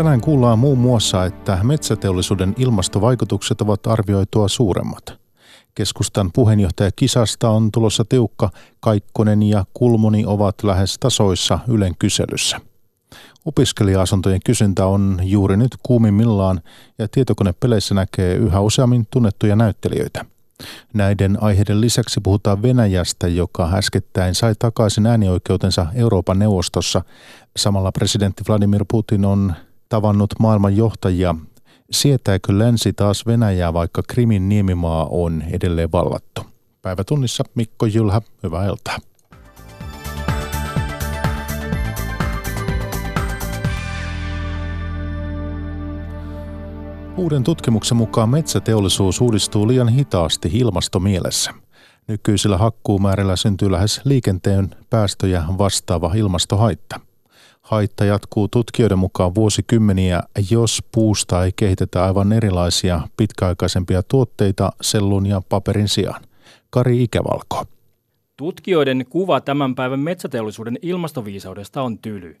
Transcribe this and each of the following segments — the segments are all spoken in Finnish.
Tänään kuullaan muun muassa, että metsäteollisuuden ilmastovaikutukset ovat arvioitua suuremmat. Keskustan puheenjohtaja kisasta on tulossa tiukka. Kaikkonen ja Kulmuni ovat lähes tasoissa Ylen kyselyssä. Opiskelija-asuntojen kysyntä on juuri nyt kuumimmillaan ja tietokonepeleissä näkee yhä useammin tunnettuja näyttelijöitä. Näiden aiheiden lisäksi puhutaan Venäjästä, joka äskettäin sai takaisin äänioikeutensa Euroopan neuvostossa. Samalla presidentti Vladimir Putin on tavannut maailman johtajia. Sietääkö länsi taas Venäjää, vaikka Krimin niemimaa on edelleen vallattu? Päivätunnissa Mikko Jylhä, hyvää iltaa. Uuden tutkimuksen mukaan metsäteollisuus uudistuu liian hitaasti ilmastomielessä. Nykyisillä hakkuumäärillä syntyy lähes liikenteen päästöjä vastaava ilmastohaitta. Haitta jatkuu tutkijoiden mukaan vuosikymmeniä, jos puusta ei kehitetä aivan erilaisia pitkäaikaisempia tuotteita sellun ja paperin sijaan. Kari Ikävalko. Tutkijoiden kuva tämän päivän metsäteollisuuden ilmastoviisaudesta on tyly.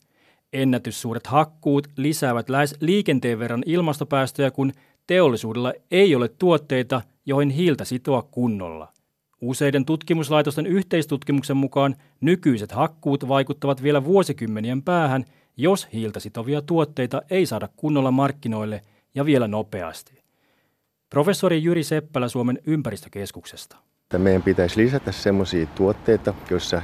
Ennätyssuuret hakkuut lisäävät lähes liikenteen verran ilmastopäästöjä, kun teollisuudella ei ole tuotteita, joihin hiiltä sitoa kunnolla. Useiden tutkimuslaitosten yhteistutkimuksen mukaan nykyiset hakkuut vaikuttavat vielä vuosikymmenien päähän, jos hiiltä sitovia tuotteita ei saada kunnolla markkinoille ja vielä nopeasti. Professori Jyri Seppälä Suomen ympäristökeskuksesta. Meidän pitäisi lisätä sellaisia tuotteita, joissa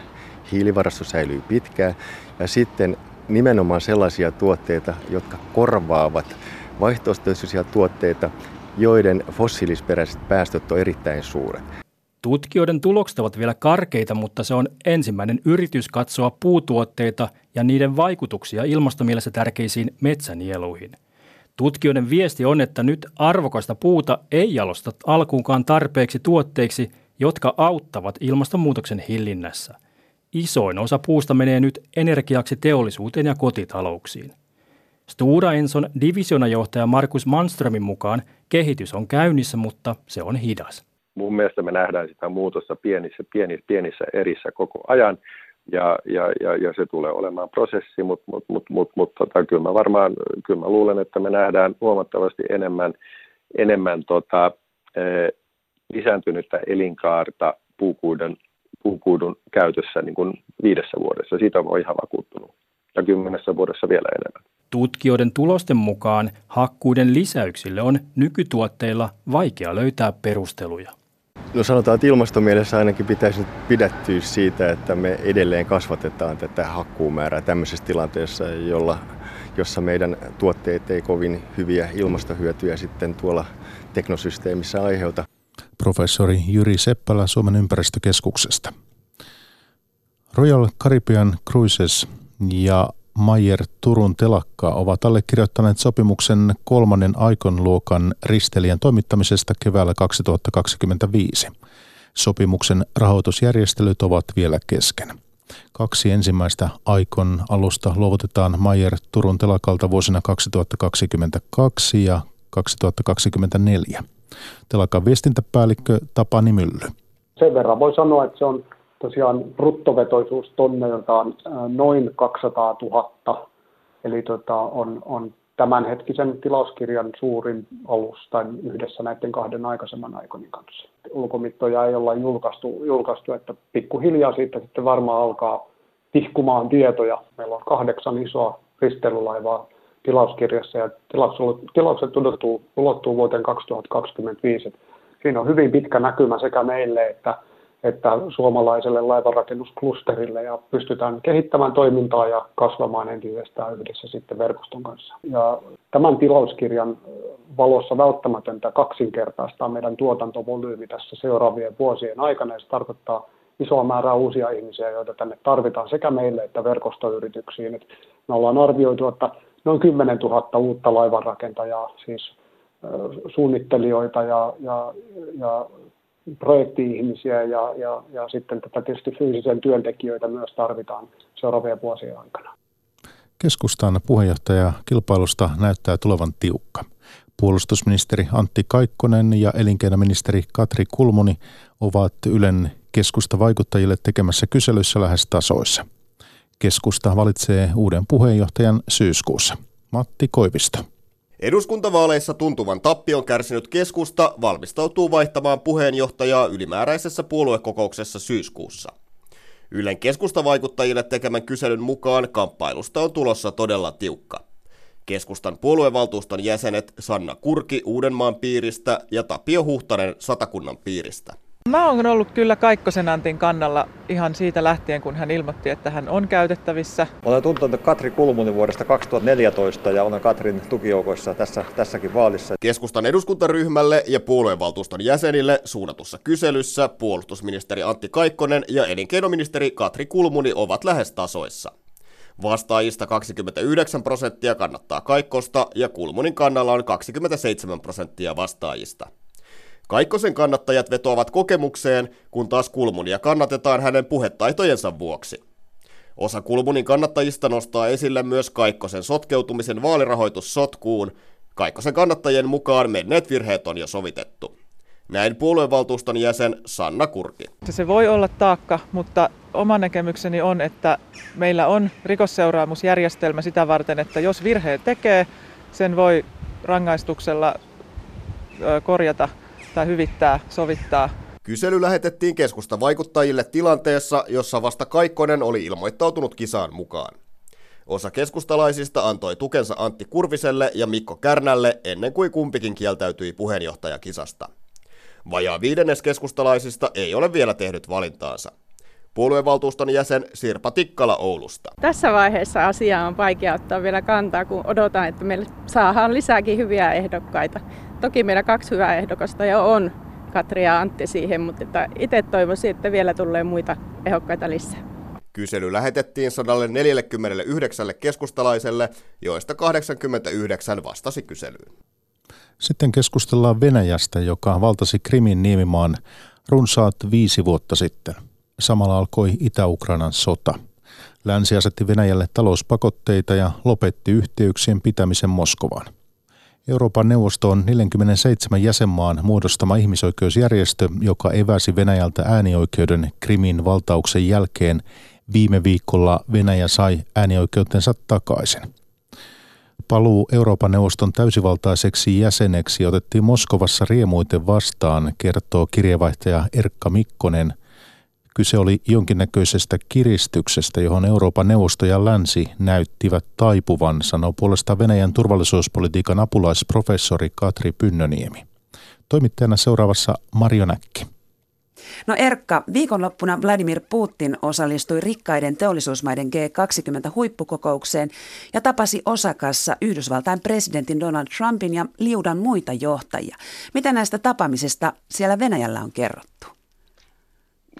hiilivarasto säilyy pitkään ja sitten nimenomaan sellaisia tuotteita, jotka korvaavat vaihtoehtoisia tuotteita, joiden fossiilisperäiset päästöt on erittäin suuret. Tutkijoiden tulokset ovat vielä karkeita, mutta se on ensimmäinen yritys katsoa puutuotteita ja niiden vaikutuksia ilmastomielessä tärkeisiin metsänieluihin. Tutkijoiden viesti on, että nyt arvokasta puuta ei jalosta alkuunkaan tarpeeksi tuotteiksi, jotka auttavat ilmastonmuutoksen hillinnässä – Isoin osa puusta menee nyt energiaksi teollisuuteen ja kotitalouksiin. Stura Enson divisionajohtaja Markus Manströmin mukaan kehitys on käynnissä, mutta se on hidas. Mun mielestä me nähdään sitä muutosta pienissä, pienissä, pienissä erissä koko ajan, ja, ja, ja, ja se tulee olemaan prosessi, mutta mut, mut, mut, mut, tota, kyllä mä varmaan kyllä mä luulen, että me nähdään huomattavasti enemmän, enemmän tota, eh, lisääntynyttä elinkaarta puukuiden puukuudun käytössä niin kuin viidessä vuodessa. Siitä on ihan vakuuttunut. Ja kymmenessä vuodessa vielä enemmän. Tutkijoiden tulosten mukaan hakkuiden lisäyksille on nykytuotteilla vaikea löytää perusteluja. No sanotaan, että ilmastomielessä ainakin pitäisi nyt pidättyä siitä, että me edelleen kasvatetaan tätä hakkuumäärää tämmöisessä tilanteessa, jolla, jossa meidän tuotteet ei kovin hyviä ilmastohyötyjä sitten tuolla teknosysteemissä aiheuta professori Jyri Seppälä Suomen ympäristökeskuksesta. Royal Caribbean Cruises ja Mayer Turun telakka ovat allekirjoittaneet sopimuksen kolmannen luokan ristelijän toimittamisesta keväällä 2025. Sopimuksen rahoitusjärjestelyt ovat vielä kesken. Kaksi ensimmäistä Aikon alusta luovutetaan Mayer Turun telakalta vuosina 2022 ja 2024 telakan viestintäpäällikkö Tapani Mylly. Sen verran voi sanoa, että se on tosiaan bruttovetoisuus tonneiltaan noin 200 000, eli tota, on, on tämänhetkisen tilauskirjan suurin alus tai yhdessä näiden kahden aikaisemman aikonin kanssa. Ulkomittoja ei olla julkaistu, julkaistu, että pikkuhiljaa siitä sitten varmaan alkaa tihkumaan tietoja. Meillä on kahdeksan isoa risteilulaivaa tilauskirjassa ja tilaukset ulottuu, ulottuu vuoteen 2025. Siinä on hyvin pitkä näkymä sekä meille että, että suomalaiselle laivanrakennusklusterille ja pystytään kehittämään toimintaa ja kasvamaan entisestään yhdessä sitten verkoston kanssa. Ja tämän tilauskirjan valossa välttämätöntä kaksinkertaistaa meidän tuotantovolyymi tässä seuraavien vuosien aikana ja se tarkoittaa isoa määrää uusia ihmisiä, joita tänne tarvitaan sekä meille että verkostoyrityksiin. Et me ollaan arvioitu, että noin 10 000 uutta laivanrakentajaa, siis suunnittelijoita ja, ja, ja projekti-ihmisiä ja, ja, ja sitten tätä tietysti fyysisen työntekijöitä myös tarvitaan seuraavien vuosien aikana. Keskustan puheenjohtaja kilpailusta näyttää tulevan tiukka. Puolustusministeri Antti Kaikkonen ja elinkeinoministeri Katri Kulmuni ovat Ylen keskusta vaikuttajille tekemässä kyselyssä lähes tasoissa. Keskusta valitsee uuden puheenjohtajan syyskuussa. Matti Koivisto. Eduskuntavaaleissa tuntuvan tappion kärsinyt keskusta valmistautuu vaihtamaan puheenjohtajaa ylimääräisessä puoluekokouksessa syyskuussa. Ylen keskustavaikuttajille tekemän kyselyn mukaan kamppailusta on tulossa todella tiukka. Keskustan puoluevaltuuston jäsenet Sanna Kurki Uudenmaan piiristä ja Tapio Huhtanen Satakunnan piiristä. Mä oon ollut kyllä Kaikkosen Antin kannalla ihan siitä lähtien, kun hän ilmoitti, että hän on käytettävissä. Olen tuntenut Katri Kulmuni vuodesta 2014 ja olen Katrin tukijoukoissa tässä, tässäkin vaalissa. Keskustan eduskuntaryhmälle ja puoluevaltuuston jäsenille suunnatussa kyselyssä puolustusministeri Antti Kaikkonen ja elinkeinoministeri Katri Kulmuni ovat lähes tasoissa. Vastaajista 29 prosenttia kannattaa Kaikkosta ja Kulmunin kannalla on 27 prosenttia vastaajista. Kaikkosen kannattajat vetoavat kokemukseen, kun taas Kulmunia kannatetaan hänen puhetaitojensa vuoksi. Osa Kulmunin kannattajista nostaa esille myös Kaikkosen sotkeutumisen vaalirahoitussotkuun. Kaikkosen kannattajien mukaan menneet virheet on jo sovitettu. Näin puoluevaltuuston jäsen Sanna Kurki. Se voi olla taakka, mutta oma näkemykseni on, että meillä on rikosseuraamusjärjestelmä sitä varten, että jos virheen tekee, sen voi rangaistuksella korjata tai hyvittää, sovittaa. Kysely lähetettiin keskusta vaikuttajille tilanteessa, jossa vasta Kaikkonen oli ilmoittautunut kisaan mukaan. Osa keskustalaisista antoi tukensa Antti Kurviselle ja Mikko Kärnälle ennen kuin kumpikin kieltäytyi puheenjohtajakisasta. Vajaa viidennes keskustalaisista ei ole vielä tehnyt valintaansa. Puoluevaltuuston jäsen Sirpa Tikkala Oulusta. Tässä vaiheessa asiaa on vaikea ottaa vielä kantaa, kun odotan, että meille saadaan lisääkin hyviä ehdokkaita. Toki meillä kaksi hyvää ehdokasta jo on, Katri ja Antti siihen, mutta itse toivoisin, että vielä tulee muita ehdokkaita lisää. Kysely lähetettiin 149 keskustalaiselle, joista 89 vastasi kyselyyn. Sitten keskustellaan Venäjästä, joka valtasi Krimin niemimaan runsaat viisi vuotta sitten. Samalla alkoi Itä-Ukrainan sota. Länsi asetti Venäjälle talouspakotteita ja lopetti yhteyksien pitämisen Moskovaan. Euroopan neuvosto on 47 jäsenmaan muodostama ihmisoikeusjärjestö, joka eväsi Venäjältä äänioikeuden Krimin valtauksen jälkeen. Viime viikolla Venäjä sai äänioikeutensa takaisin. Paluu Euroopan neuvoston täysivaltaiseksi jäseneksi otettiin Moskovassa riemuiten vastaan, kertoo kirjeenvaihtaja Erkka Mikkonen – Kyse oli jonkinnäköisestä kiristyksestä, johon Euroopan neuvosto ja länsi näyttivät taipuvan, sanoo puolesta Venäjän turvallisuuspolitiikan apulaisprofessori Katri Pynnöniemi. Toimittajana seuraavassa Marjo Näkki. No Erkka, viikonloppuna Vladimir Putin osallistui rikkaiden teollisuusmaiden G20-huippukokoukseen ja tapasi Osakassa Yhdysvaltain presidentin Donald Trumpin ja liudan muita johtajia. Mitä näistä tapaamisista siellä Venäjällä on kerrottu?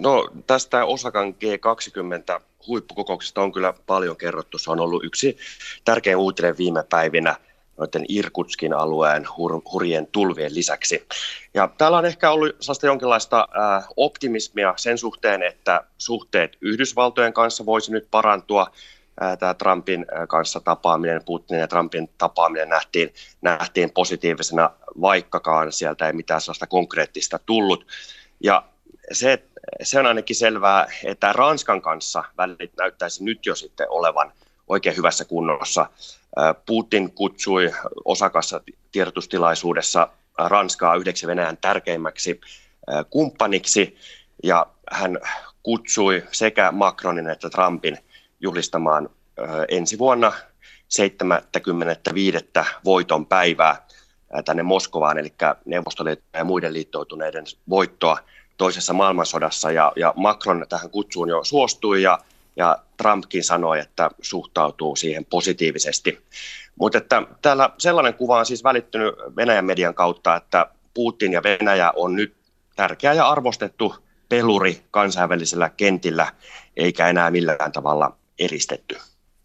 No tästä Osakan G20 huippukokouksesta on kyllä paljon kerrottu. Se on ollut yksi tärkeä uutinen viime päivinä noiden Irkutskin alueen hur, hurjen tulvien lisäksi. Ja täällä on ehkä ollut sellaista jonkinlaista äh, optimismia sen suhteen, että suhteet Yhdysvaltojen kanssa voisi nyt parantua. Äh, Tämä Trumpin kanssa tapaaminen, Putinin ja Trumpin tapaaminen nähtiin, nähtiin positiivisena, vaikkakaan sieltä ei mitään sellaista konkreettista tullut. Ja se, se on ainakin selvää, että Ranskan kanssa välit näyttäisi nyt jo sitten olevan oikein hyvässä kunnossa. Putin kutsui osakassa tiedotustilaisuudessa Ranskaa yhdeksi Venäjän tärkeimmäksi kumppaniksi ja hän kutsui sekä Macronin että Trumpin juhlistamaan ensi vuonna 75. voiton päivää tänne Moskovaan, eli Neuvostoliiton ja muiden liittoutuneiden voittoa toisessa maailmansodassa ja, ja Macron tähän kutsuun jo suostui ja, ja Trumpkin sanoi, että suhtautuu siihen positiivisesti. Mutta että täällä sellainen kuva on siis välittynyt Venäjän median kautta, että Putin ja Venäjä on nyt tärkeä ja arvostettu peluri kansainvälisellä kentillä, eikä enää millään tavalla eristetty.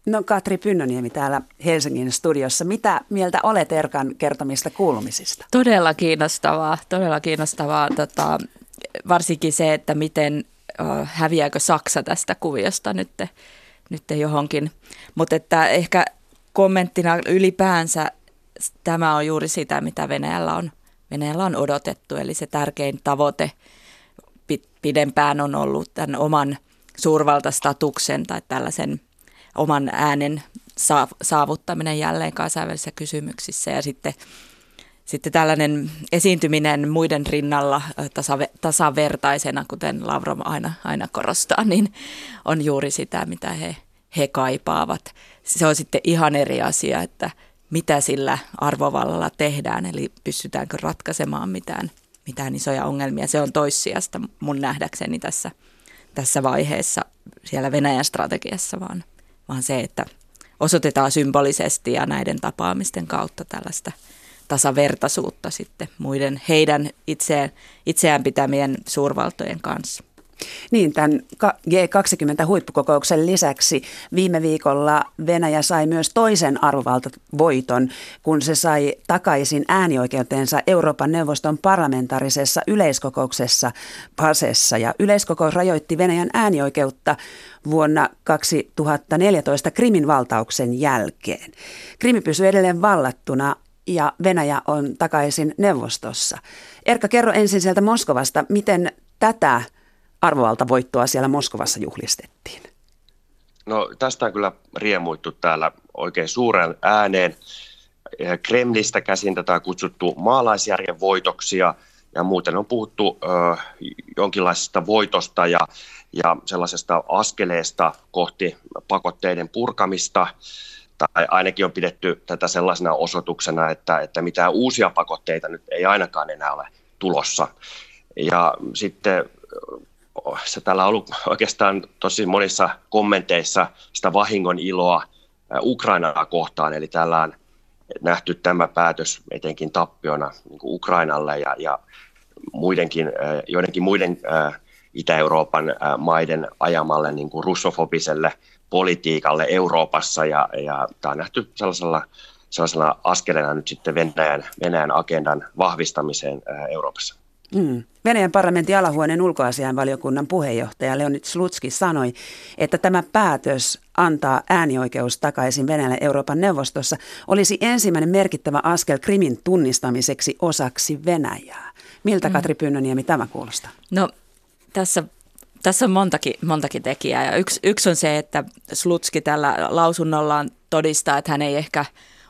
No Katri Pynnöniemi täällä Helsingin studiossa. Mitä mieltä olet Erkan kertomista kuulumisista? Todella kiinnostavaa, todella kiinnostavaa. Tota, varsinkin se, että miten häviääkö Saksa tästä kuviosta nyt, nyt johonkin. Mutta että ehkä kommenttina ylipäänsä tämä on juuri sitä, mitä Venäjällä on, Venäjällä on odotettu. Eli se tärkein tavoite pidempään on ollut tämän oman suurvaltastatuksen tai tällaisen oman äänen saavuttaminen jälleen kansainvälisissä kysymyksissä ja sitten sitten tällainen esiintyminen muiden rinnalla tasave, tasavertaisena, kuten Lavrov aina, aina korostaa, niin on juuri sitä, mitä he, he kaipaavat. Se on sitten ihan eri asia, että mitä sillä arvovallalla tehdään, eli pystytäänkö ratkaisemaan mitään, mitään isoja ongelmia. Se on toissijasta mun nähdäkseni tässä, tässä vaiheessa siellä Venäjän strategiassa, vaan, vaan se, että osoitetaan symbolisesti ja näiden tapaamisten kautta tällaista tasavertaisuutta sitten muiden heidän itseään, itseään pitämien suurvaltojen kanssa. Niin, tämän G20-huippukokouksen lisäksi viime viikolla Venäjä sai myös toisen arvovaltavoiton, kun se sai takaisin äänioikeutensa Euroopan neuvoston parlamentaarisessa yleiskokouksessa Pasessa. Ja yleiskokous rajoitti Venäjän äänioikeutta vuonna 2014 Krimin valtauksen jälkeen. Krimi pysyi edelleen vallattuna ja Venäjä on takaisin neuvostossa. Erkka, kerro ensin sieltä Moskovasta, miten tätä arvovaltavoittoa siellä Moskovassa juhlistettiin? No tästä on kyllä riemuittu täällä oikein suuren ääneen. Kremlistä käsin tätä on kutsuttu maalaisjärjen voitoksia ja muuten on puhuttu ö, jonkinlaisesta voitosta ja, ja sellaisesta askeleesta kohti pakotteiden purkamista tai ainakin on pidetty tätä sellaisena osoituksena, että, että mitään uusia pakotteita nyt ei ainakaan enää ole tulossa. Ja sitten se täällä on ollut oikeastaan tosi monissa kommenteissa sitä vahingon iloa Ukrainaa kohtaan, eli täällä on nähty tämä päätös etenkin tappiona niin Ukrainalle ja, ja muidenkin, joidenkin muiden Itä-Euroopan maiden ajamalle niin kuin russofobiselle politiikalle Euroopassa ja, ja tämä on nähty sellaisella, sellaisella askeleena nyt sitten Venäjän, Venäjän agendan vahvistamiseen Euroopassa. Mm. Venäjän parlamentin alahuoneen ulkoasiainvaliokunnan puheenjohtaja Leonid Slutski sanoi, että tämä päätös antaa äänioikeus takaisin Venäjälle Euroopan neuvostossa olisi ensimmäinen merkittävä askel Krimin tunnistamiseksi osaksi Venäjää. Miltä mm. Katri Pynnöniemi tämä kuulostaa? No tässä tässä on montakin, montakin tekijää ja yksi, yksi on se, että Slutski tällä lausunnollaan todistaa, että hän ei ehkä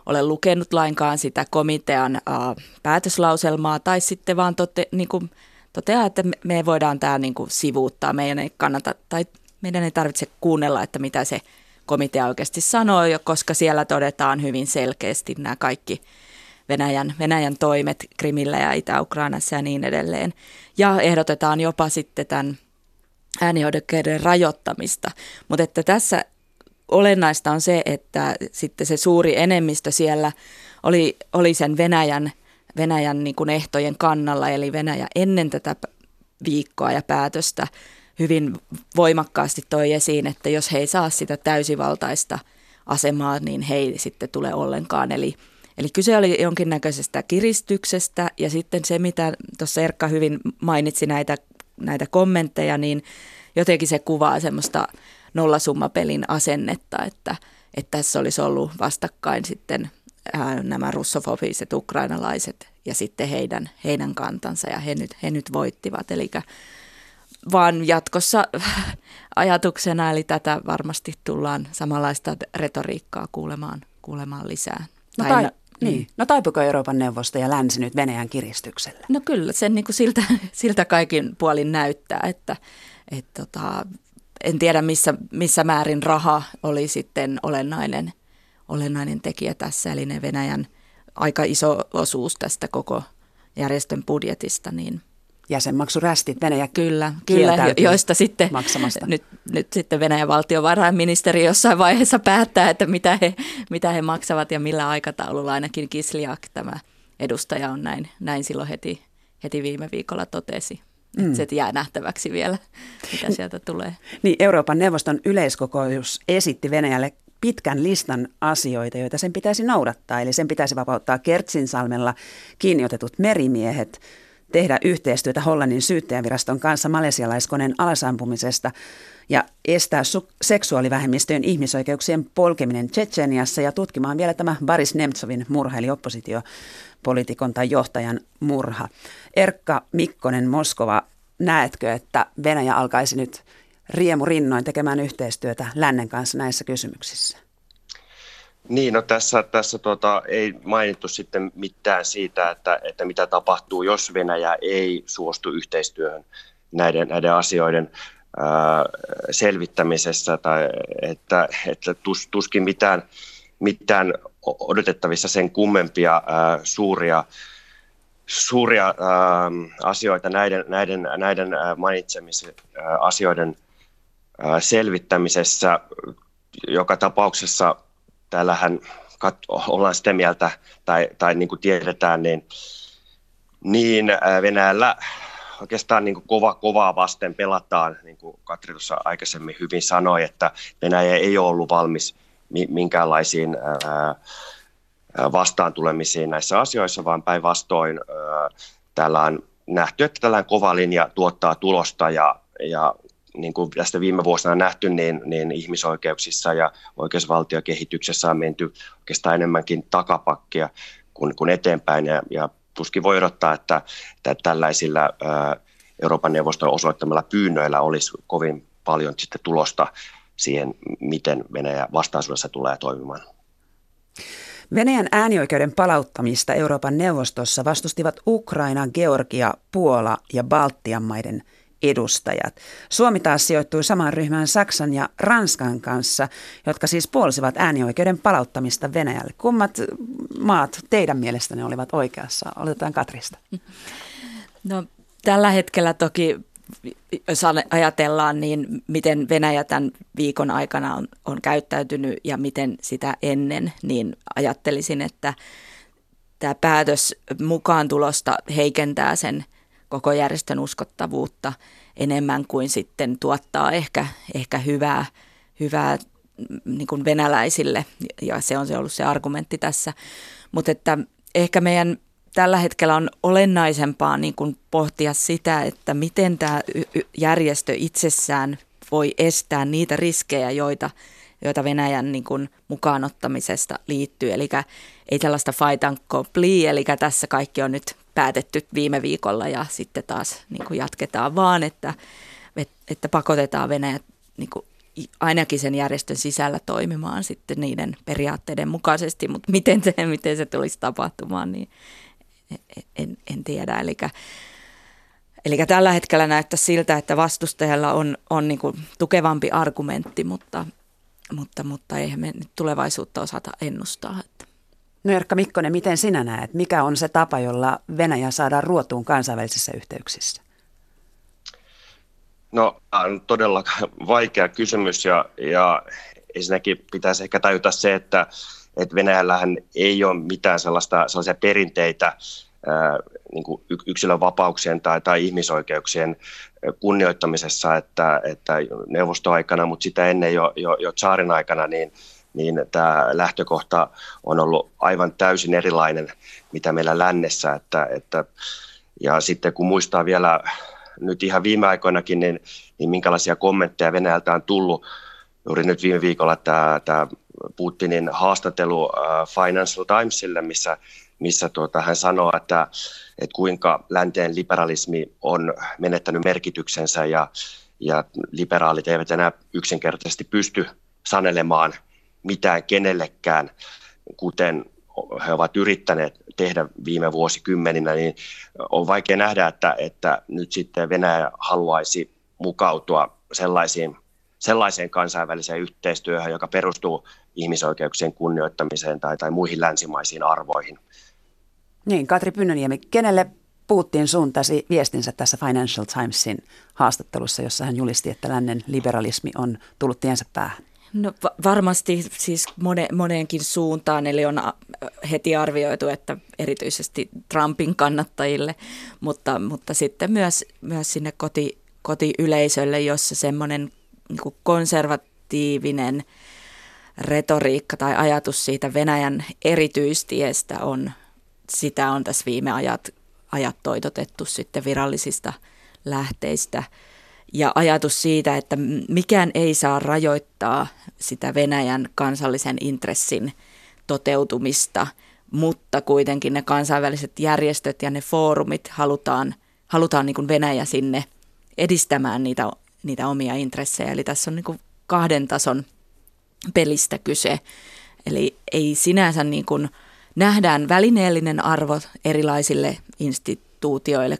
ole lukenut lainkaan sitä komitean uh, päätöslauselmaa tai sitten vaan tote, niin kuin, toteaa, että me, me voidaan tämä niin kuin sivuuttaa. Meidän ei kannata tai meidän ei tarvitse kuunnella, että mitä se komitea oikeasti sanoo, koska siellä todetaan hyvin selkeästi nämä kaikki Venäjän, Venäjän toimet Krimillä ja Itä-Ukrainassa ja niin edelleen. Ja ehdotetaan jopa sitten tämän äänioikeuden rajoittamista. Mutta että tässä olennaista on se, että sitten se suuri enemmistö siellä oli, oli sen Venäjän, Venäjän niin kuin ehtojen kannalla, eli Venäjä ennen tätä viikkoa ja päätöstä hyvin voimakkaasti toi esiin, että jos he ei saa sitä täysivaltaista asemaa, niin he ei sitten tule ollenkaan. Eli, eli kyse oli jonkinnäköisestä kiristyksestä ja sitten se, mitä tuossa Erkka hyvin mainitsi näitä näitä kommentteja, niin jotenkin se kuvaa semmoista nollasummapelin asennetta, että, että tässä olisi ollut vastakkain sitten ää, nämä russofobiset ukrainalaiset ja sitten heidän, heidän kantansa ja he nyt, he nyt voittivat. Eli vaan jatkossa ajatuksena, eli tätä varmasti tullaan samanlaista retoriikkaa kuulemaan, kuulemaan lisää. No tai, niin. Niin. No taipuko Euroopan neuvosto ja länsi nyt Venäjän kiristykselle? No kyllä, sen niin kuin siltä, siltä kaikin puolin näyttää, että et tota, en tiedä missä, missä määrin raha oli sitten olennainen, olennainen tekijä tässä, eli ne Venäjän aika iso osuus tästä koko järjestön budjetista, niin – jäsenmaksurästit Venäjä Kyllä, kyllä joista sitten maksamasta. Nyt, nyt sitten Venäjän valtiovarainministeri jossain vaiheessa päättää, että mitä he, mitä he maksavat ja millä aikataululla. Ainakin Kisliak, tämä edustaja, on näin, näin silloin heti, heti viime viikolla totesi. Mm. Se jää nähtäväksi vielä, mitä sieltä tulee. Niin, Euroopan neuvoston yleiskokous esitti Venäjälle pitkän listan asioita, joita sen pitäisi noudattaa. Eli sen pitäisi vapauttaa Kertsinsalmella kiinniotetut merimiehet, tehdä yhteistyötä Hollannin syyttäjäviraston kanssa malesialaiskoneen alasampumisesta ja estää su- seksuaalivähemmistöjen ihmisoikeuksien polkeminen Tsetseniassa ja tutkimaan vielä tämä Boris Nemtsovin murha, eli oppositiopolitiikon tai johtajan murha. Erkka Mikkonen, Moskova, näetkö, että Venäjä alkaisi nyt riemu rinnoin tekemään yhteistyötä lännen kanssa näissä kysymyksissä? Niin, no tässä, tässä tota, ei mainittu sitten mitään siitä, että, että mitä tapahtuu, jos Venäjä ei suostu yhteistyöhön näiden, näiden asioiden ää, selvittämisessä, tai että, että tus, tuskin mitään, mitään odotettavissa sen kummempia ää, suuria suuria ää, asioita näiden, näiden, näiden mainitsemisen asioiden ää, selvittämisessä. Joka tapauksessa täällähän kat- ollaan sitä mieltä, tai, tai niin kuin tiedetään, niin, niin Venäjällä oikeastaan niin kuin kova, kovaa vasten pelataan, niin kuin Katri tuossa aikaisemmin hyvin sanoi, että Venäjä ei ole ollut valmis minkäänlaisiin ää, vastaan tulemisiin näissä asioissa, vaan päinvastoin täällä on nähty, että tällainen kova linja tuottaa tulosta ja, ja niin kuin tästä viime vuosina nähty, niin, niin ihmisoikeuksissa ja oikeusvaltiokehityksessä on menty oikeastaan enemmänkin takapakkia kuin, kuin eteenpäin. Ja, ja tuskin voi odottaa, että, että tällaisilla ää, Euroopan neuvoston osoittamilla pyynnöillä olisi kovin paljon sitten tulosta siihen, miten Venäjä vastaisuudessa tulee toimimaan. Venäjän äänioikeuden palauttamista Euroopan neuvostossa vastustivat Ukraina, Georgia, Puola ja Baltian maiden edustajat. Suomi taas sijoittui samaan ryhmään Saksan ja Ranskan kanssa, jotka siis puolsivat äänioikeuden palauttamista Venäjälle. Kummat maat teidän mielestänne olivat oikeassa? Oletetaan Katrista. No, tällä hetkellä toki jos ajatellaan, niin miten Venäjä tämän viikon aikana on, on käyttäytynyt ja miten sitä ennen, niin ajattelisin, että tämä päätös mukaan tulosta heikentää sen koko järjestön uskottavuutta enemmän kuin sitten tuottaa ehkä, ehkä hyvää, hyvää niin kuin venäläisille, ja se on se ollut se argumentti tässä. Mutta että ehkä meidän tällä hetkellä on olennaisempaa niin kuin pohtia sitä, että miten tämä järjestö itsessään voi estää niitä riskejä, joita, joita Venäjän niin kuin mukaanottamisesta liittyy. Eli ei tällaista fight and complete, eli tässä kaikki on nyt päätetty viime viikolla ja sitten taas niin kuin jatketaan, vaan että, että pakotetaan Venäjä niin kuin ainakin sen järjestön sisällä toimimaan sitten niiden periaatteiden mukaisesti, mutta miten se, miten se tulisi tapahtumaan, niin en, en tiedä. Eli, eli tällä hetkellä näyttää siltä, että vastustajalla on, on niin kuin tukevampi argumentti, mutta, mutta, mutta eihän me nyt tulevaisuutta osata ennustaa. Että. No Erkka Mikkonen, miten sinä näet, mikä on se tapa, jolla Venäjä saadaan ruotuun kansainvälisissä yhteyksissä? No, on todella vaikea kysymys ja, ja ensinnäkin pitäisi ehkä tajuta se, että että Venäjällähän ei ole mitään sellaista, sellaisia perinteitä ää, niin kuin yksilön vapauksien tai, tai ihmisoikeuksien kunnioittamisessa, että, että neuvostoaikana, mutta sitä ennen jo, jo, jo Tsaarin aikana, niin, niin tämä lähtökohta on ollut aivan täysin erilainen, mitä meillä lännessä. Että, että, ja sitten kun muistaa vielä nyt ihan viime aikoinakin, niin, niin minkälaisia kommentteja Venäjältä on tullut, juuri nyt viime viikolla tämä, tämä Putinin haastattelu äh, Financial Timesille, missä, missä tuota, hän sanoo, että, että kuinka länteen liberalismi on menettänyt merkityksensä ja, ja liberaalit eivät enää yksinkertaisesti pysty sanelemaan mitään kenellekään, kuten he ovat yrittäneet tehdä viime vuosikymmeninä, niin on vaikea nähdä, että, että nyt sitten Venäjä haluaisi mukautua sellaisiin sellaiseen kansainväliseen yhteistyöhön, joka perustuu ihmisoikeuksien kunnioittamiseen tai, tai muihin länsimaisiin arvoihin. Niin, Katri Pynnöniemi, kenelle Putin suuntasi viestinsä tässä Financial Timesin haastattelussa, jossa hän julisti, että lännen liberalismi on tullut tiensä päähän? No varmasti siis mone, moneenkin suuntaan, eli on heti arvioitu, että erityisesti Trumpin kannattajille, mutta, mutta sitten myös, myös sinne koti, kotiyleisölle, jossa semmoinen niin konservatiivinen retoriikka tai ajatus siitä Venäjän erityistiestä on, sitä on tässä viime ajat, ajat toitotettu sitten virallisista lähteistä. Ja ajatus siitä, että mikään ei saa rajoittaa sitä Venäjän kansallisen intressin toteutumista, mutta kuitenkin ne kansainväliset järjestöt ja ne foorumit halutaan, halutaan niin kuin Venäjä sinne edistämään niitä niitä omia intressejä. Eli tässä on niin kuin kahden tason pelistä kyse, Eli ei sinänsä niin kuin nähdään välineellinen arvo erilaisille instituutioille,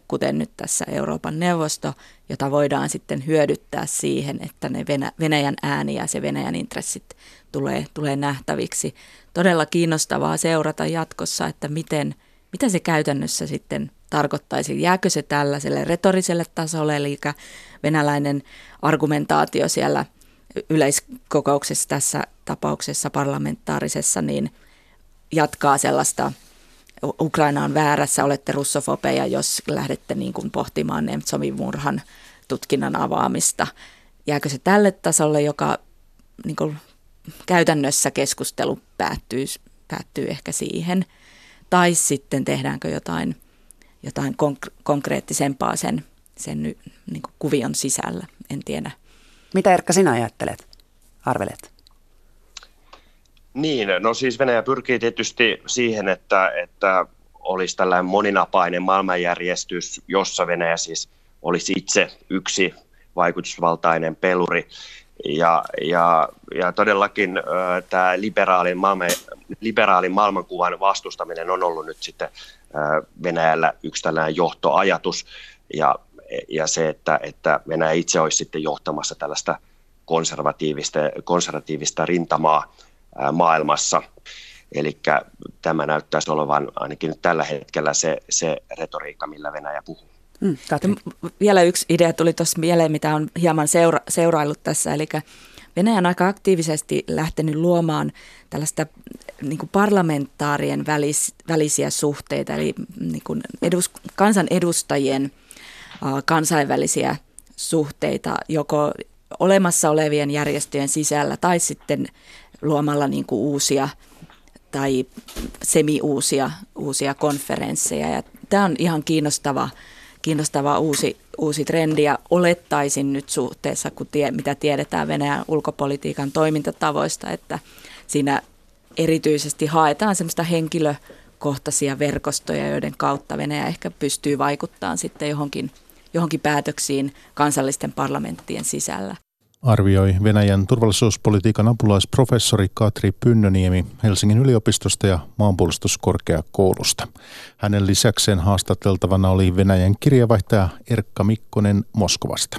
kuten nyt tässä Euroopan neuvosto, jota voidaan sitten hyödyttää siihen, että ne Venäjän ääni ja se Venäjän intressit tulee, tulee nähtäviksi. Todella kiinnostavaa seurata jatkossa, että miten, mitä se käytännössä sitten tarkoittaisi. Jääkö se tällaiselle retoriselle tasolle, eli venäläinen argumentaatio siellä yleiskokouksessa tässä tapauksessa parlamentaarisessa, niin jatkaa sellaista Ukraina on väärässä, olette russofobeja, jos lähdette niin kuin pohtimaan Nemtsovin murhan tutkinnan avaamista. Jääkö se tälle tasolle, joka niin kuin käytännössä keskustelu päättyy, päättyy ehkä siihen, tai sitten tehdäänkö jotain, jotain konk- konkreettisempaa sen, sen niin kuin kuvion sisällä, en tiedä. Mitä Erkka sinä ajattelet, arvelet? Niin, no siis Venäjä pyrkii tietysti siihen, että, että olisi tällainen moninapainen maailmanjärjestys, jossa Venäjä siis olisi itse yksi vaikutusvaltainen peluri. Ja, ja, ja todellakin äh, tämä liberaalin, maailman, liberaalin maailmankuvan vastustaminen on ollut nyt sitten äh, Venäjällä yksi tällainen johtoajatus. Ja, ja se, että, että Venäjä itse olisi sitten johtamassa tällaista konservatiivista, konservatiivista rintamaa maailmassa. Eli tämä näyttäisi olevan ainakin nyt tällä hetkellä se, se retoriikka, millä Venäjä puhuu. Mm, Vielä yksi idea tuli tuossa mieleen, mitä on hieman seura- seuraillut tässä, eli Venäjä on aika aktiivisesti lähtenyt luomaan tällaista niin kuin parlamentaarien välis, välisiä suhteita, eli niin kuin edus, kansanedustajien uh, kansainvälisiä suhteita joko olemassa olevien järjestöjen sisällä tai sitten luomalla niin kuin uusia tai semi-uusia uusia konferensseja. Ja tämä on ihan kiinnostava, kiinnostava uusi, uusi trendi ja olettaisin nyt suhteessa, kun tie, mitä tiedetään Venäjän ulkopolitiikan toimintatavoista, että siinä erityisesti haetaan semmoista henkilökohtaisia verkostoja, joiden kautta Venäjä ehkä pystyy vaikuttamaan sitten johonkin, johonkin päätöksiin kansallisten parlamenttien sisällä arvioi Venäjän turvallisuuspolitiikan apulaisprofessori Katri Pynnöniemi Helsingin yliopistosta ja maanpuolustuskorkeakoulusta. Hänen lisäkseen haastateltavana oli Venäjän kirjavaihtaja Erkka Mikkonen Moskovasta.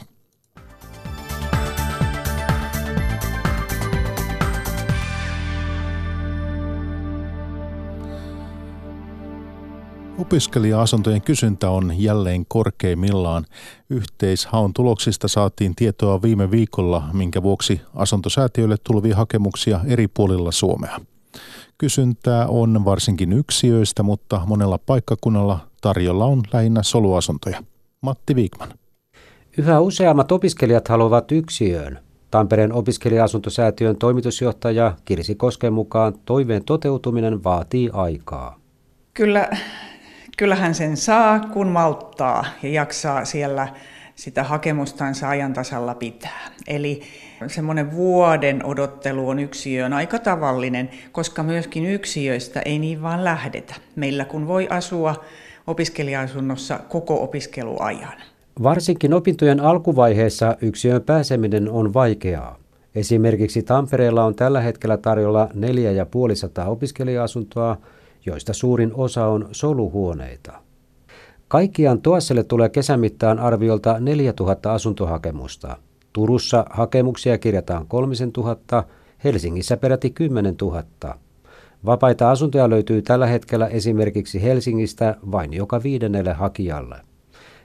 Opiskelija-asuntojen kysyntä on jälleen korkeimmillaan. Yhteishaun tuloksista saatiin tietoa viime viikolla, minkä vuoksi asuntosäätiöille tulvia hakemuksia eri puolilla Suomea. Kysyntää on varsinkin yksiöistä, mutta monella paikkakunnalla tarjolla on lähinnä soluasuntoja. Matti Viikman. Yhä useammat opiskelijat haluavat yksiöön. Tampereen opiskelija-asuntosäätiön toimitusjohtaja Kirsi Kosken mukaan toiveen toteutuminen vaatii aikaa. Kyllä kyllähän sen saa, kun malttaa ja jaksaa siellä sitä hakemustansa ajan tasalla pitää. Eli semmoinen vuoden odottelu on yksiöön aika tavallinen, koska myöskin yksiöistä ei niin vaan lähdetä. Meillä kun voi asua opiskelija-asunnossa koko opiskeluajan. Varsinkin opintojen alkuvaiheessa yksiöön pääseminen on vaikeaa. Esimerkiksi Tampereella on tällä hetkellä tarjolla 4500 opiskelija-asuntoa, joista suurin osa on soluhuoneita. Kaikkiaan Tuosselle tulee kesän mittaan arviolta 4000 asuntohakemusta. Turussa hakemuksia kirjataan 3000, Helsingissä peräti 10 000. Vapaita asuntoja löytyy tällä hetkellä esimerkiksi Helsingistä vain joka viidennelle hakijalle.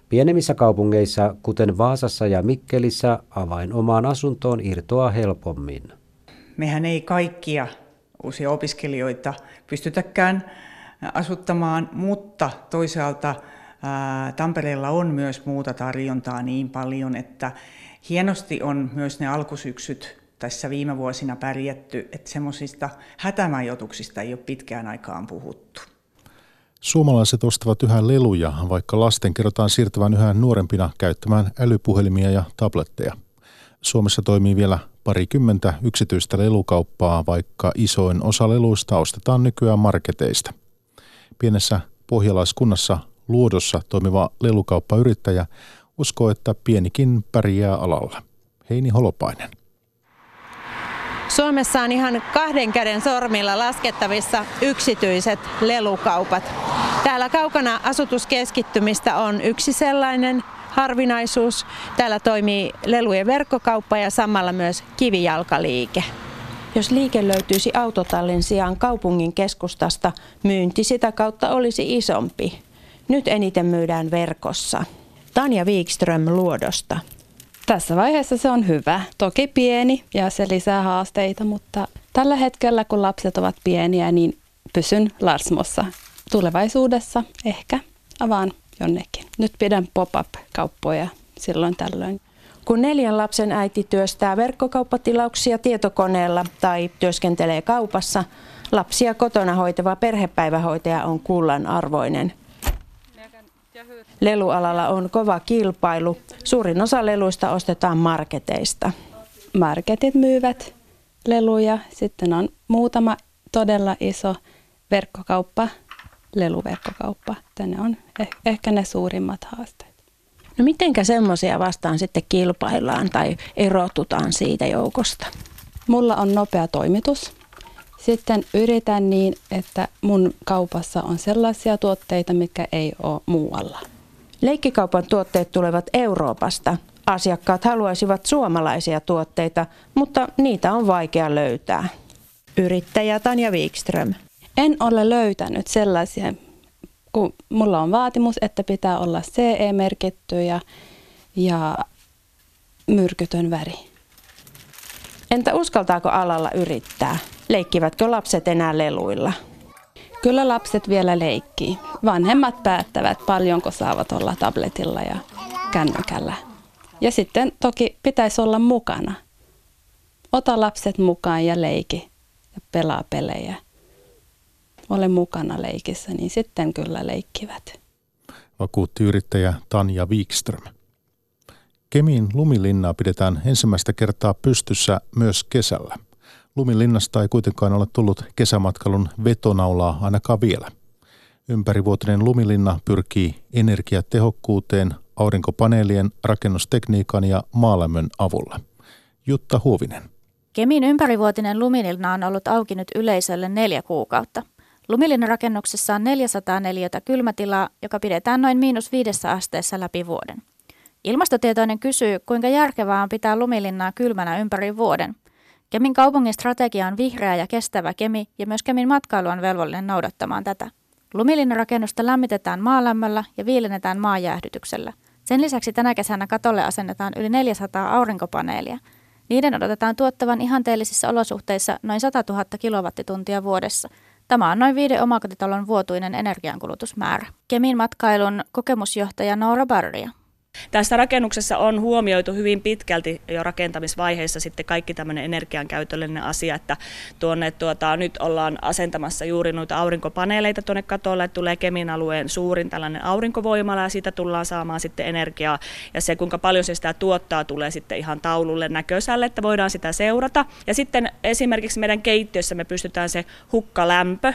Pienemmissä kaupungeissa, kuten Vaasassa ja Mikkelissä, avain omaan asuntoon irtoaa helpommin. Mehän ei kaikkia uusia opiskelijoita pystytäkään asuttamaan, mutta toisaalta Tampereella on myös muuta tarjontaa niin paljon, että hienosti on myös ne alkusyksyt tässä viime vuosina pärjätty, että semmoisista hätämajoituksista ei ole pitkään aikaan puhuttu. Suomalaiset ostavat yhä leluja, vaikka lasten kerrotaan siirtyvän yhä nuorempina käyttämään älypuhelimia ja tabletteja. Suomessa toimii vielä parikymmentä yksityistä lelukauppaa, vaikka isoin osa leluista ostetaan nykyään marketeista. Pienessä pohjalaiskunnassa Luodossa toimiva lelukauppayrittäjä uskoo, että pienikin pärjää alalla. Heini Holopainen. Suomessa on ihan kahden käden sormilla laskettavissa yksityiset lelukaupat. Täällä kaukana asutuskeskittymistä on yksi sellainen harvinaisuus. Täällä toimii lelujen verkkokauppa ja samalla myös kivijalkaliike. Jos liike löytyisi autotallin sijaan kaupungin keskustasta, myynti sitä kautta olisi isompi. Nyt eniten myydään verkossa. Tanja Wikström Luodosta. Tässä vaiheessa se on hyvä. Toki pieni ja se lisää haasteita, mutta tällä hetkellä kun lapset ovat pieniä, niin pysyn Larsmossa. Tulevaisuudessa ehkä avaan jonnekin. Nyt pidän pop-up-kauppoja silloin tällöin. Kun neljän lapsen äiti työstää verkkokauppatilauksia tietokoneella tai työskentelee kaupassa, lapsia kotona hoitava perhepäivähoitaja on kullan arvoinen. Lelualalla on kova kilpailu. Suurin osa leluista ostetaan marketeista. Marketit myyvät leluja. Sitten on muutama todella iso verkkokauppa, leluverkkokauppa. Tänne on eh- ehkä ne suurimmat haasteet. No mitenkä semmoisia vastaan sitten kilpaillaan tai erotutaan siitä joukosta? Mulla on nopea toimitus. Sitten yritän niin, että mun kaupassa on sellaisia tuotteita, mikä ei ole muualla. Leikkikaupan tuotteet tulevat Euroopasta. Asiakkaat haluaisivat suomalaisia tuotteita, mutta niitä on vaikea löytää. Yrittäjä Tanja Wikström. En ole löytänyt sellaisia, kun mulla on vaatimus, että pitää olla CE-merkitty ja, ja myrkytön väri. Entä uskaltaako alalla yrittää? Leikkivätkö lapset enää leluilla? Kyllä lapset vielä leikkii. Vanhemmat päättävät paljonko saavat olla tabletilla ja kännykällä. Ja sitten toki pitäisi olla mukana. Ota lapset mukaan ja leiki ja pelaa pelejä. Ole mukana leikissä, niin sitten kyllä leikkivät. Vakuutti yrittäjä Tanja Wikström. Kemiin lumilinnaa pidetään ensimmäistä kertaa pystyssä myös kesällä – Lumilinnasta ei kuitenkaan ole tullut kesämatkailun vetonaulaa ainakaan vielä. Ympärivuotinen lumilinna pyrkii energiatehokkuuteen aurinkopaneelien, rakennustekniikan ja maalämmön avulla. Jutta Huovinen. Kemin ympärivuotinen lumilinna on ollut auki nyt yleisölle neljä kuukautta. Lumilinnan rakennuksessa on 400 neliötä kylmätilaa, joka pidetään noin miinus viidessä asteessa läpi vuoden. Ilmastotietoinen kysyy, kuinka järkevää on pitää lumilinnaa kylmänä ympäri vuoden – Kemin kaupungin strategia on vihreä ja kestävä Kemi ja myös Kemin matkailu on velvollinen noudattamaan tätä. Lumilinnan-rakennusta lämmitetään maalämmöllä ja viilennetään maajäähdytyksellä. Sen lisäksi tänä kesänä katolle asennetaan yli 400 aurinkopaneelia. Niiden odotetaan tuottavan ihanteellisissa olosuhteissa noin 100 000 kilowattituntia vuodessa. Tämä on noin viiden omakotitalon vuotuinen energiankulutusmäärä. Kemin matkailun kokemusjohtaja Noora Barria. Tässä rakennuksessa on huomioitu hyvin pitkälti jo rakentamisvaiheessa sitten kaikki tämmöinen energiankäytöllinen asia, että tuonne tuota, nyt ollaan asentamassa juuri noita aurinkopaneeleita tuonne katolle, tulee Kemin alueen suurin tällainen aurinkovoimala ja siitä tullaan saamaan sitten energiaa ja se kuinka paljon se sitä tuottaa tulee sitten ihan taululle näköisälle, että voidaan sitä seurata. Ja sitten esimerkiksi meidän keittiössä me pystytään se hukkalämpö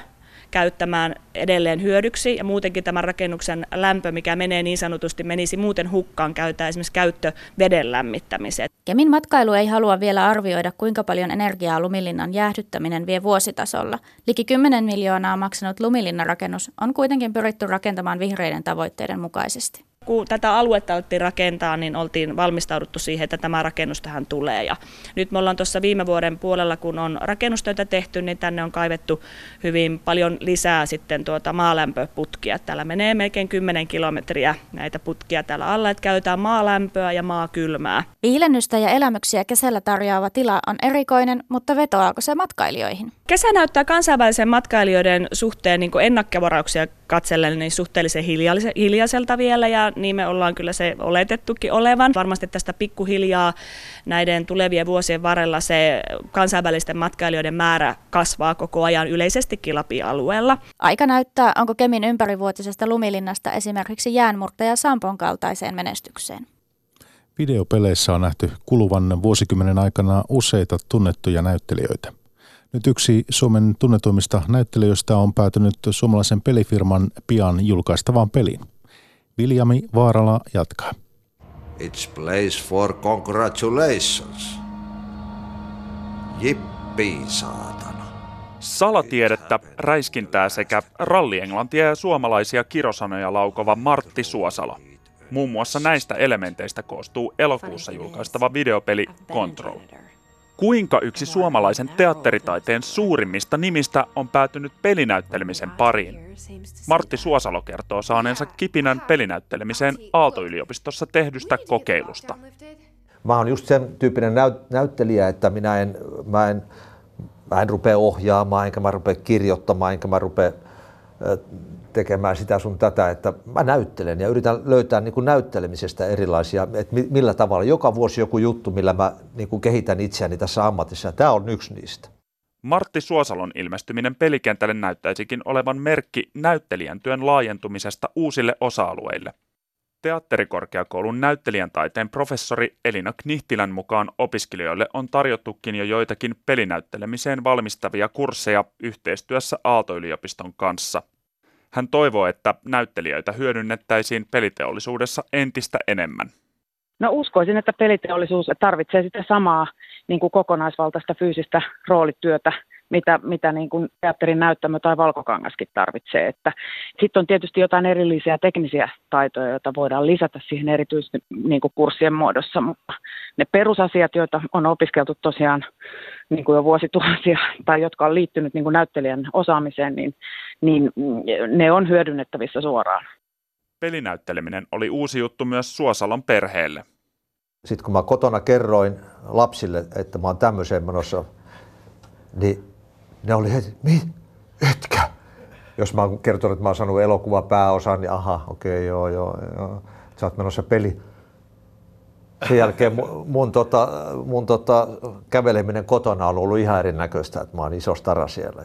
käyttämään edelleen hyödyksi ja muutenkin tämän rakennuksen lämpö, mikä menee niin sanotusti, menisi muuten hukkaan käyttää esimerkiksi käyttö veden lämmittämiseen. Kemin matkailu ei halua vielä arvioida, kuinka paljon energiaa Lumilinnan jäähdyttäminen vie vuositasolla. Liki 10 miljoonaa maksanut Lumilinnan rakennus on kuitenkin pyritty rakentamaan vihreiden tavoitteiden mukaisesti kun tätä aluetta alettiin rakentaa, niin oltiin valmistauduttu siihen, että tämä rakennus tähän tulee. Ja nyt me ollaan tuossa viime vuoden puolella, kun on rakennustöitä tehty, niin tänne on kaivettu hyvin paljon lisää sitten tuota maalämpöputkia. Täällä menee melkein 10 kilometriä näitä putkia täällä alla, että käytetään maalämpöä ja maakylmää. Viilennystä ja elämyksiä kesällä tarjoava tila on erikoinen, mutta vetoaako se matkailijoihin? Kesä näyttää kansainvälisen matkailijoiden suhteen niin ennakkevarauksia katsellen niin suhteellisen hiljaiselta vielä ja niin me ollaan kyllä se oletettukin olevan. Varmasti tästä pikkuhiljaa näiden tulevien vuosien varrella se kansainvälisten matkailijoiden määrä kasvaa koko ajan yleisestikin Lapin-alueella. Aika näyttää, onko Kemin ympärivuotisesta lumilinnasta esimerkiksi jäänmurtaja Sampon kaltaiseen menestykseen. Videopeleissä on nähty kuluvan vuosikymmenen aikana useita tunnettuja näyttelijöitä – nyt yksi Suomen tunnetuimmista näyttelijöistä on päätynyt suomalaisen pelifirman pian julkaistavaan peliin. Viljami Vaarala jatkaa. It's place for congratulations. Jippi saatana. Salatiedettä, räiskintää sekä rallienglantia ja suomalaisia kirosanoja laukova Martti Suosalo. Muun muassa näistä elementeistä koostuu elokuussa julkaistava videopeli Control. Kuinka yksi suomalaisen teatteritaiteen suurimmista nimistä on päätynyt pelinäyttelemisen pariin? Martti Suosalo kertoo saaneensa kipinän pelinäyttelemiseen Aalto-yliopistossa tehdystä kokeilusta. Mä oon just sen tyyppinen näyt- näyttelijä, että minä en, mä en, mä en rupea ohjaamaan, enkä mä rupea kirjoittamaan, enkä mä rupea tekemään sitä sun tätä, että mä näyttelen ja yritän löytää niin kuin näyttelemisestä erilaisia, että millä tavalla. Joka vuosi joku juttu, millä mä niin kuin kehitän itseäni tässä ammatissa. Tämä on yksi niistä. Martti Suosalon ilmestyminen pelikentälle näyttäisikin olevan merkki näyttelijän työn laajentumisesta uusille osa-alueille. Teatterikorkeakoulun näyttelijän taiteen professori Elina Knihtilän mukaan opiskelijoille on tarjottukin jo joitakin pelinäyttelemiseen valmistavia kursseja yhteistyössä Aalto-yliopiston kanssa – hän toivoo, että näyttelijöitä hyödynnettäisiin peliteollisuudessa entistä enemmän. No uskoisin, että peliteollisuus tarvitsee sitä samaa niin kuin kokonaisvaltaista fyysistä roolityötä, mitä, mitä niin kuin teatterin näyttämö tai valkokangaskin tarvitsee. Sitten on tietysti jotain erillisiä teknisiä taitoja, joita voidaan lisätä siihen erityisesti niin kuin kurssien muodossa, mutta ne perusasiat, joita on opiskeltu tosiaan niin kuin jo vuosituhansia tai jotka on liittynyt niin kuin näyttelijän osaamiseen, niin, niin ne on hyödynnettävissä suoraan. Pelinäytteleminen oli uusi juttu myös Suosalon perheelle. Sitten kun mä kotona kerroin lapsille, että mä oon tämmöiseen menossa, niin ne oli heti, mi, etkä? Jos mä oon kertonut, että mä oon saanut elokuva pääosan, niin aha, okei, okay, joo, joo, joo. Sä oot menossa peli. Sen jälkeen mun, mun, tota, mun tota, käveleminen kotona on ollut ihan erinäköistä, että mä oon iso stara siellä.